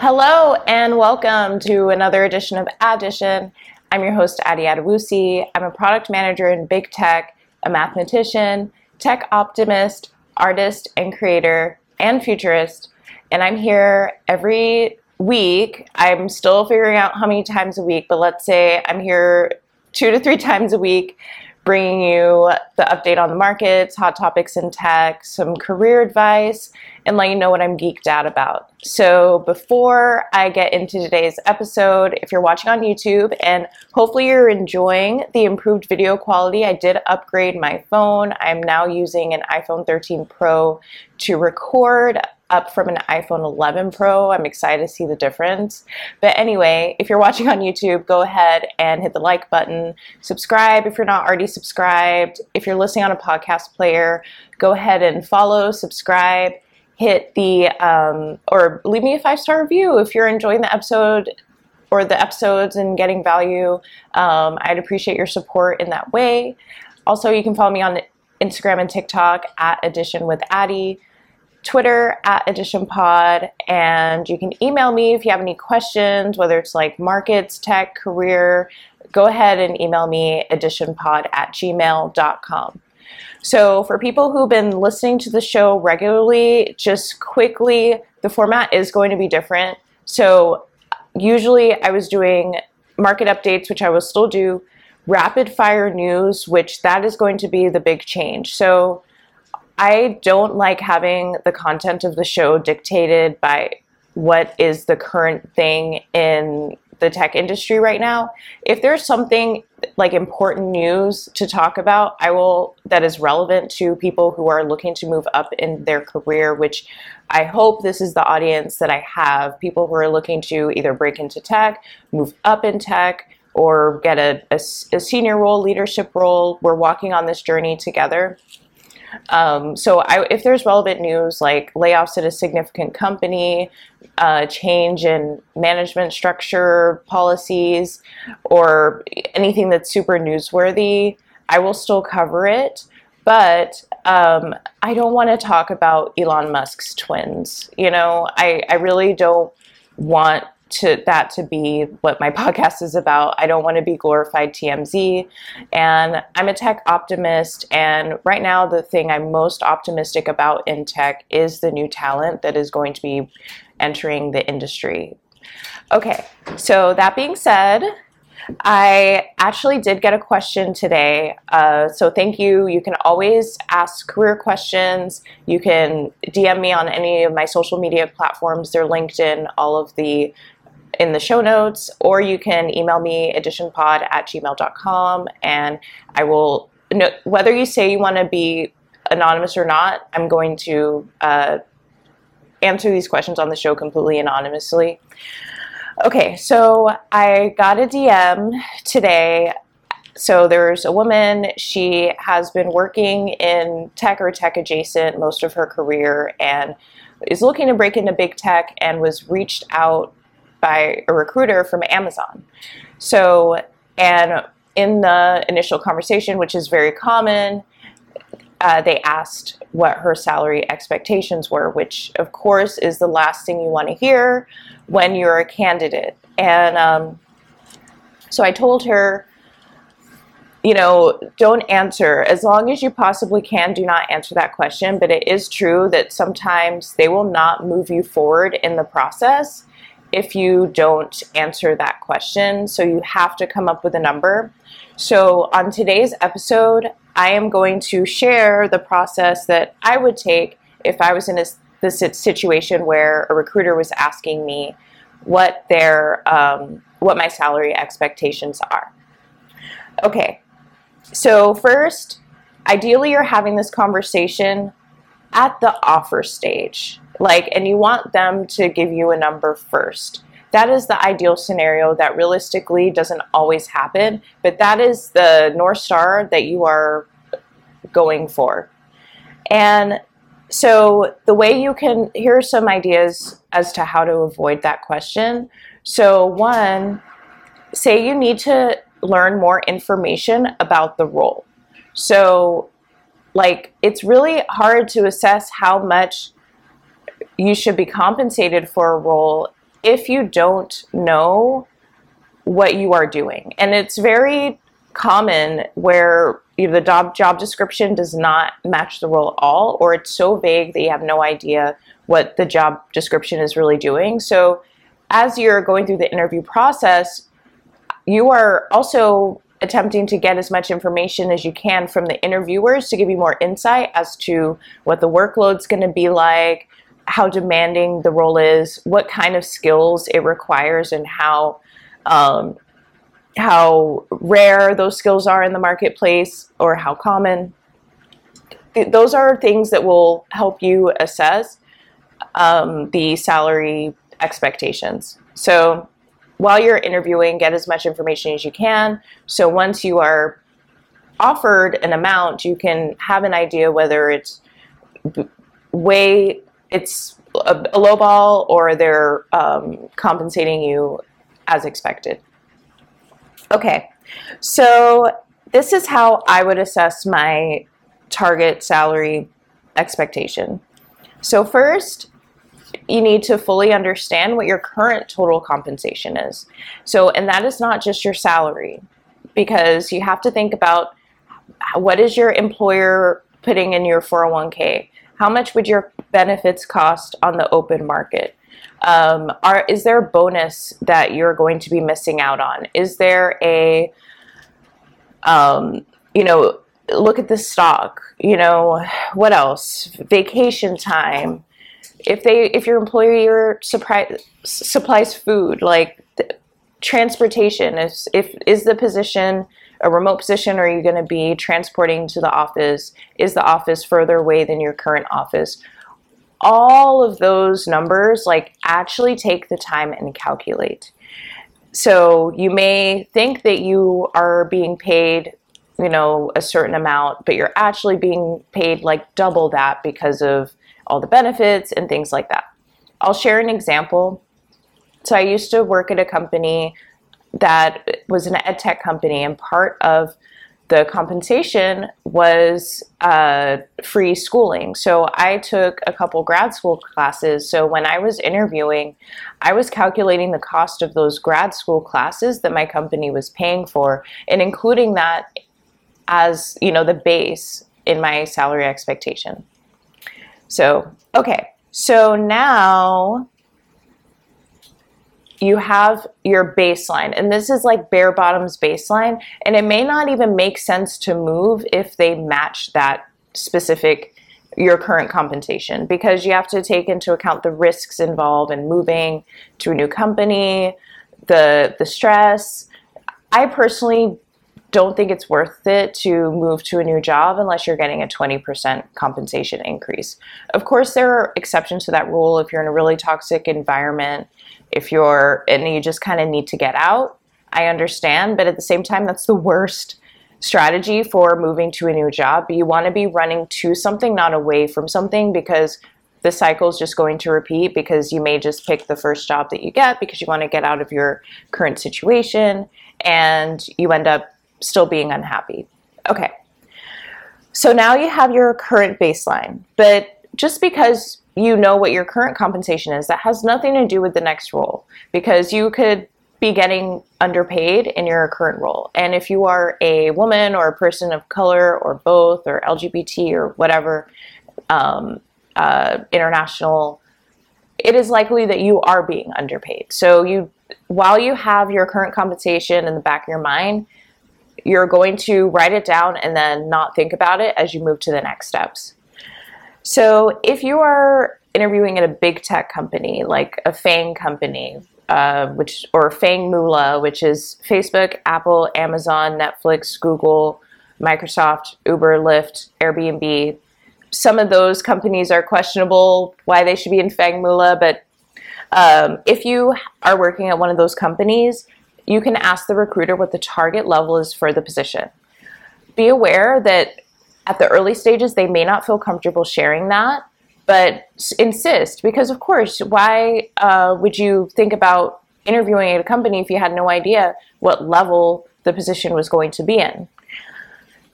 Hello and welcome to another edition of Addition. I'm your host, Addy Adewusi. I'm a product manager in big tech, a mathematician, tech optimist, artist and creator, and futurist. And I'm here every week. I'm still figuring out how many times a week, but let's say I'm here two to three times a week bringing you the update on the markets, hot topics in tech, some career advice, and let you know what I'm geeked out about. So, before I get into today's episode, if you're watching on YouTube and hopefully you're enjoying the improved video quality, I did upgrade my phone. I'm now using an iPhone 13 Pro to record up from an iPhone 11 Pro. I'm excited to see the difference. But anyway, if you're watching on YouTube, go ahead and hit the like button. Subscribe if you're not already subscribed. If you're listening on a podcast player, go ahead and follow, subscribe, hit the, um, or leave me a five star review if you're enjoying the episode or the episodes and getting value. Um, I'd appreciate your support in that way. Also, you can follow me on Instagram and TikTok at Addition with Addy. Twitter at Addition Pod, and you can email me if you have any questions, whether it's like markets, tech, career. Go ahead and email me additionpod at gmail.com. So, for people who've been listening to the show regularly, just quickly, the format is going to be different. So, usually I was doing market updates, which I will still do, rapid fire news, which that is going to be the big change. So, I don't like having the content of the show dictated by what is the current thing in the tech industry right now. If there's something like important news to talk about, I will that is relevant to people who are looking to move up in their career, which I hope this is the audience that I have, people who are looking to either break into tech, move up in tech, or get a, a, a senior role, leadership role. We're walking on this journey together. Um, so I, if there's relevant news like layoffs at a significant company, uh, change in management structure, policies, or anything that's super newsworthy, I will still cover it. But um, I don't want to talk about Elon Musk's twins. You know, I, I really don't want to that to be what my podcast is about. I don't want to be glorified TMZ. And I'm a tech optimist. And right now, the thing I'm most optimistic about in tech is the new talent that is going to be entering the industry. Okay, so that being said, I actually did get a question today. Uh, so thank you. You can always ask career questions. You can DM me on any of my social media platforms. They're linked in all of the in the show notes, or you can email me additionpod at gmail.com and I will, whether you say you want to be anonymous or not, I'm going to uh, answer these questions on the show completely anonymously. Okay, so I got a DM today. So there's a woman, she has been working in tech or tech adjacent most of her career and is looking to break into big tech and was reached out by a recruiter from Amazon. So, and in the initial conversation, which is very common, uh, they asked what her salary expectations were, which of course is the last thing you want to hear when you're a candidate. And um, so I told her, you know, don't answer. As long as you possibly can, do not answer that question. But it is true that sometimes they will not move you forward in the process if you don't answer that question. So you have to come up with a number. So on today's episode, I am going to share the process that I would take if I was in a, this situation where a recruiter was asking me what their um, what my salary expectations are. Okay, so first, ideally, you're having this conversation at the offer stage like and you want them to give you a number first. That is the ideal scenario that realistically doesn't always happen but that is the north star that you are going for. And so the way you can here are some ideas as to how to avoid that question. So one say you need to learn more information about the role. So like it's really hard to assess how much you should be compensated for a role if you don't know what you are doing. And it's very common where the job, job description does not match the role at all, or it's so vague that you have no idea what the job description is really doing. So as you're going through the interview process, you are also attempting to get as much information as you can from the interviewers to give you more insight as to what the workload's going to be like, how demanding the role is, what kind of skills it requires, and how um, how rare those skills are in the marketplace or how common. Th- those are things that will help you assess um, the salary expectations. So while you're interviewing, get as much information as you can. So once you are offered an amount, you can have an idea whether it's way it's a, a low ball or they're um, compensating you as expected. Okay, so this is how I would assess my target salary expectation. So, first, you need to fully understand what your current total compensation is. So, and that is not just your salary, because you have to think about what is your employer putting in your 401k? How much would your benefits cost on the open market? Um, are is there a bonus that you're going to be missing out on? Is there a um, you know look at the stock you know what else vacation time if they if your employer supply, supplies food like transportation is if is the position a remote position or are you going to be transporting to the office is the office further away than your current office all of those numbers, like actually take the time and calculate. So you may think that you are being paid, you know, a certain amount, but you're actually being paid like double that because of all the benefits and things like that. I'll share an example. So I used to work at a company that was an ed tech company, and part of the compensation was uh, free schooling. So I took a couple grad school classes. So when I was interviewing, I was calculating the cost of those grad school classes that my company was paying for and including that as, you know, the base in my salary expectation. So, okay. So now you have your baseline. And this is like bare bottoms baseline. And it may not even make sense to move if they match that specific your current compensation because you have to take into account the risks involved in moving to a new company the the stress. I personally don't think it's worth it to move to a new job unless you're getting a 20% compensation increase. Of course, there are exceptions to that rule if you're in a really toxic environment if you're and you just kind of need to get out, I understand, but at the same time, that's the worst strategy for moving to a new job. You want to be running to something, not away from something, because the cycle is just going to repeat because you may just pick the first job that you get because you want to get out of your current situation and you end up still being unhappy. Okay. So now you have your current baseline, but just because you know what your current compensation is. That has nothing to do with the next role because you could be getting underpaid in your current role. And if you are a woman or a person of color or both or LGBT or whatever um, uh, international, it is likely that you are being underpaid. So you, while you have your current compensation in the back of your mind, you're going to write it down and then not think about it as you move to the next steps. So if you are interviewing at a big tech company like a FANG company, uh, which or FANG Moolah, which is Facebook, Apple, Amazon, Netflix, Google, Microsoft, Uber, Lyft, Airbnb. Some of those companies are questionable why they should be in FANG Moolah, but um, if you are working at one of those companies, you can ask the recruiter what the target level is for the position. Be aware that at the early stages, they may not feel comfortable sharing that, but insist because, of course, why uh, would you think about interviewing at a company if you had no idea what level the position was going to be in?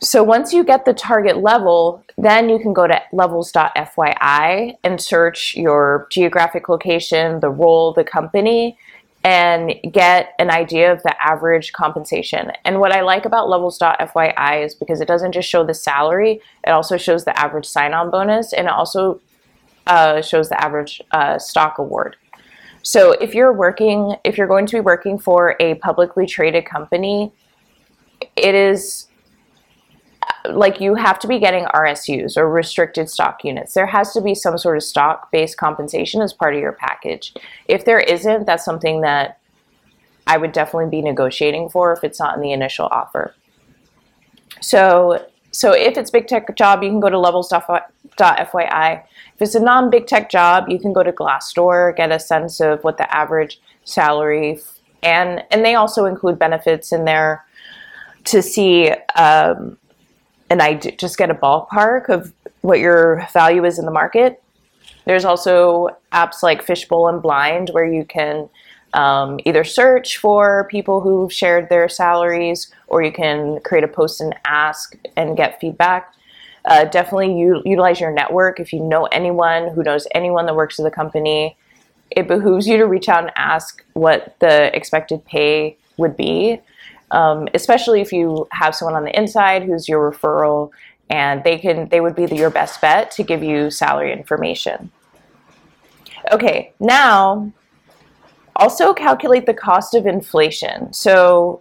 So once you get the target level, then you can go to levels.fyi and search your geographic location, the role, the company, and get an idea of the average compensation. And what I like about levels.fyi is because it doesn't just show the salary, it also shows the average sign on bonus and it also uh, shows the average uh, stock award. So if you're working, if you're going to be working for a publicly traded company, it is like you have to be getting RSUs or restricted stock units. There has to be some sort of stock based compensation as part of your package. If there isn't, that's something that I would definitely be negotiating for if it's not in the initial offer. So, so if it's big tech job, you can go to levels.fyi. If it's a non big tech job, you can go to Glassdoor, get a sense of what the average salary and and they also include benefits in there to see um, and I just get a ballpark of what your value is in the market. There's also apps like Fishbowl and Blind where you can um, either search for people who've shared their salaries or you can create a post and ask and get feedback. Uh, definitely u- utilize your network. If you know anyone who knows anyone that works at the company, it behooves you to reach out and ask what the expected pay would be um, especially if you have someone on the inside who's your referral and they can they would be the, your best bet to give you salary information. Okay now also calculate the cost of inflation. So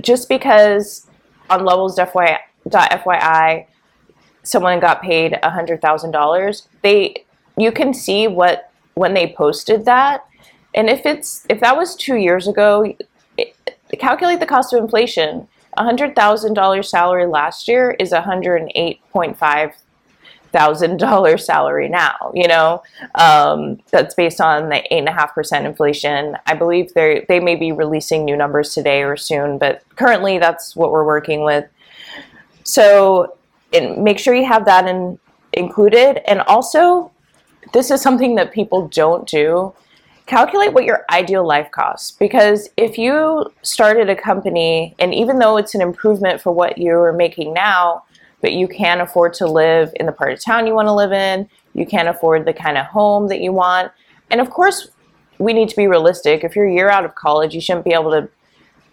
just because on levels.fyi someone got paid $100000 they you can see what when they posted that. And if it's if that was two years ago calculate the cost of inflation. A hundred thousand dollar salary last year is a hundred and eight point five thousand dollar salary now. You know, um, that's based on the eight and a half percent inflation. I believe they they may be releasing new numbers today or soon, but currently that's what we're working with. So, make sure you have that in, included, and also this is something that people don't do calculate what your ideal life costs because if you started a company and even though it's an improvement for what you're making now but you can't afford to live in the part of town you want to live in you can't afford the kind of home that you want and of course we need to be realistic. If you're a year out of college you shouldn't be able to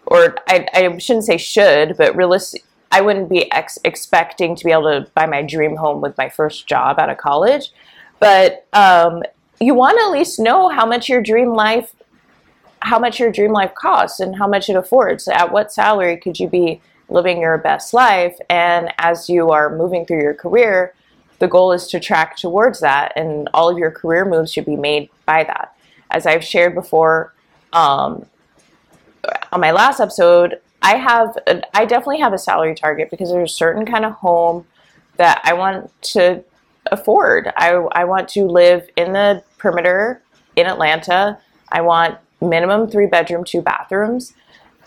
or i, I shouldn't say should but realistic i wouldn't be ex- expecting to be able to buy my dream home with my first job out of college. But um, you want to at least know how much your dream life how much your dream life costs and how much it affords at what salary could you be living your best life and as you are moving through your career the goal is to track towards that and all of your career moves should be made by that. As i've shared before um, on my last episode i have i definitely have a salary target because there's a certain kind of home that i want to afford. I, I want to live in the perimeter in Atlanta. I want minimum three bedroom, two bathrooms.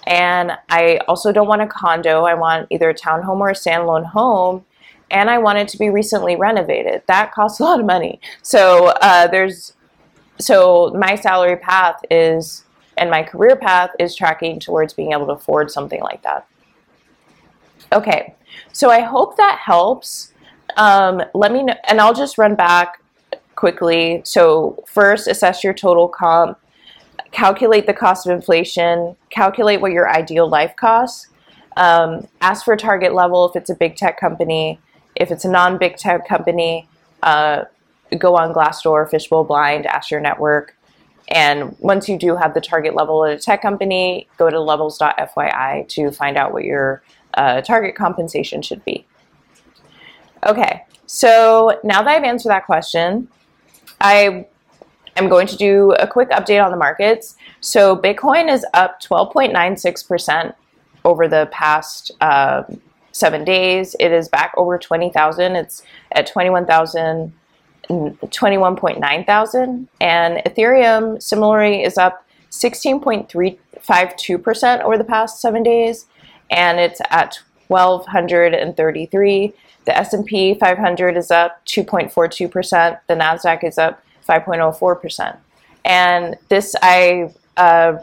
And I also don't want a condo. I want either a townhome or a standalone home. And I want it to be recently renovated. That costs a lot of money. So uh, there's, so my salary path is, and my career path is tracking towards being able to afford something like that. Okay, so I hope that helps. Um, let me know, and I'll just run back quickly. So first, assess your total comp, calculate the cost of inflation, calculate what your ideal life costs, um, ask for a target level if it's a big tech company. If it's a non-big tech company, uh, go on Glassdoor, Fishbowl Blind, ask your network. And once you do have the target level at a tech company, go to levels.fyi to find out what your uh, target compensation should be. Okay, so now that I've answered that question, I am going to do a quick update on the markets. So Bitcoin is up 12.96% over the past uh, seven days. It is back over 20,000. It's at 21,000. 21.9 thousand and Ethereum similarly is up 16.352% over the past seven days and it's at 1233 the S&P 500 is up 2.42%. The Nasdaq is up 5.04%. And this, I uh,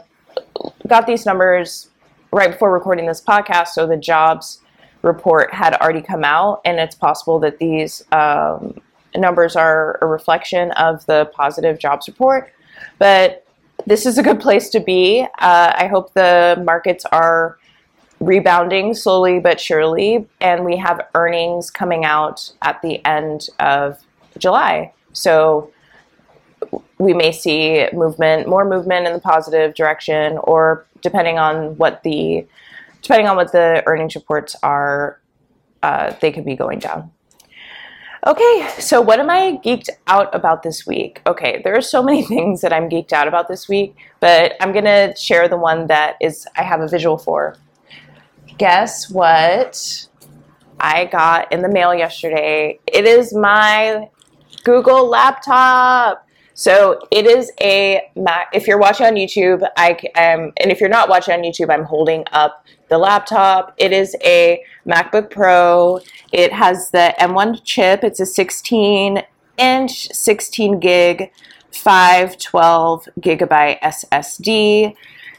got these numbers right before recording this podcast. So the jobs report had already come out, and it's possible that these um, numbers are a reflection of the positive jobs report. But this is a good place to be. Uh, I hope the markets are rebounding slowly but surely, and we have earnings coming out at the end of July. So we may see movement, more movement in the positive direction, or depending on what the depending on what the earnings reports are, uh, they could be going down. Okay, so what am I geeked out about this week? Okay, there are so many things that I'm geeked out about this week, but I'm gonna share the one that is I have a visual for. Guess what? I got in the mail yesterday. It is my Google laptop. So it is a Mac. If you're watching on YouTube, I am, um, and if you're not watching on YouTube, I'm holding up the laptop. It is a MacBook Pro. It has the M1 chip. It's a 16 inch, 16 gig, 512 gigabyte SSD.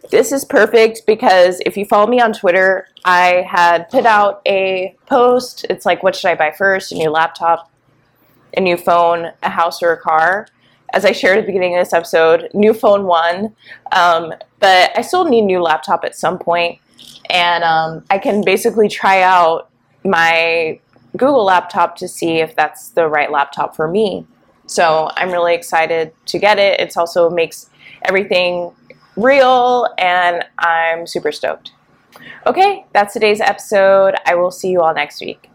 This is perfect because if you follow me on Twitter, I had put out a post. It's like, what should I buy first? A new laptop, a new phone, a house, or a car? As I shared at the beginning of this episode, new phone won, um, but I still need a new laptop at some point and um, I can basically try out my Google laptop to see if that's the right laptop for me. So I'm really excited to get it. It also makes everything real, and I'm super stoked. Okay, that's today's episode. I will see you all next week.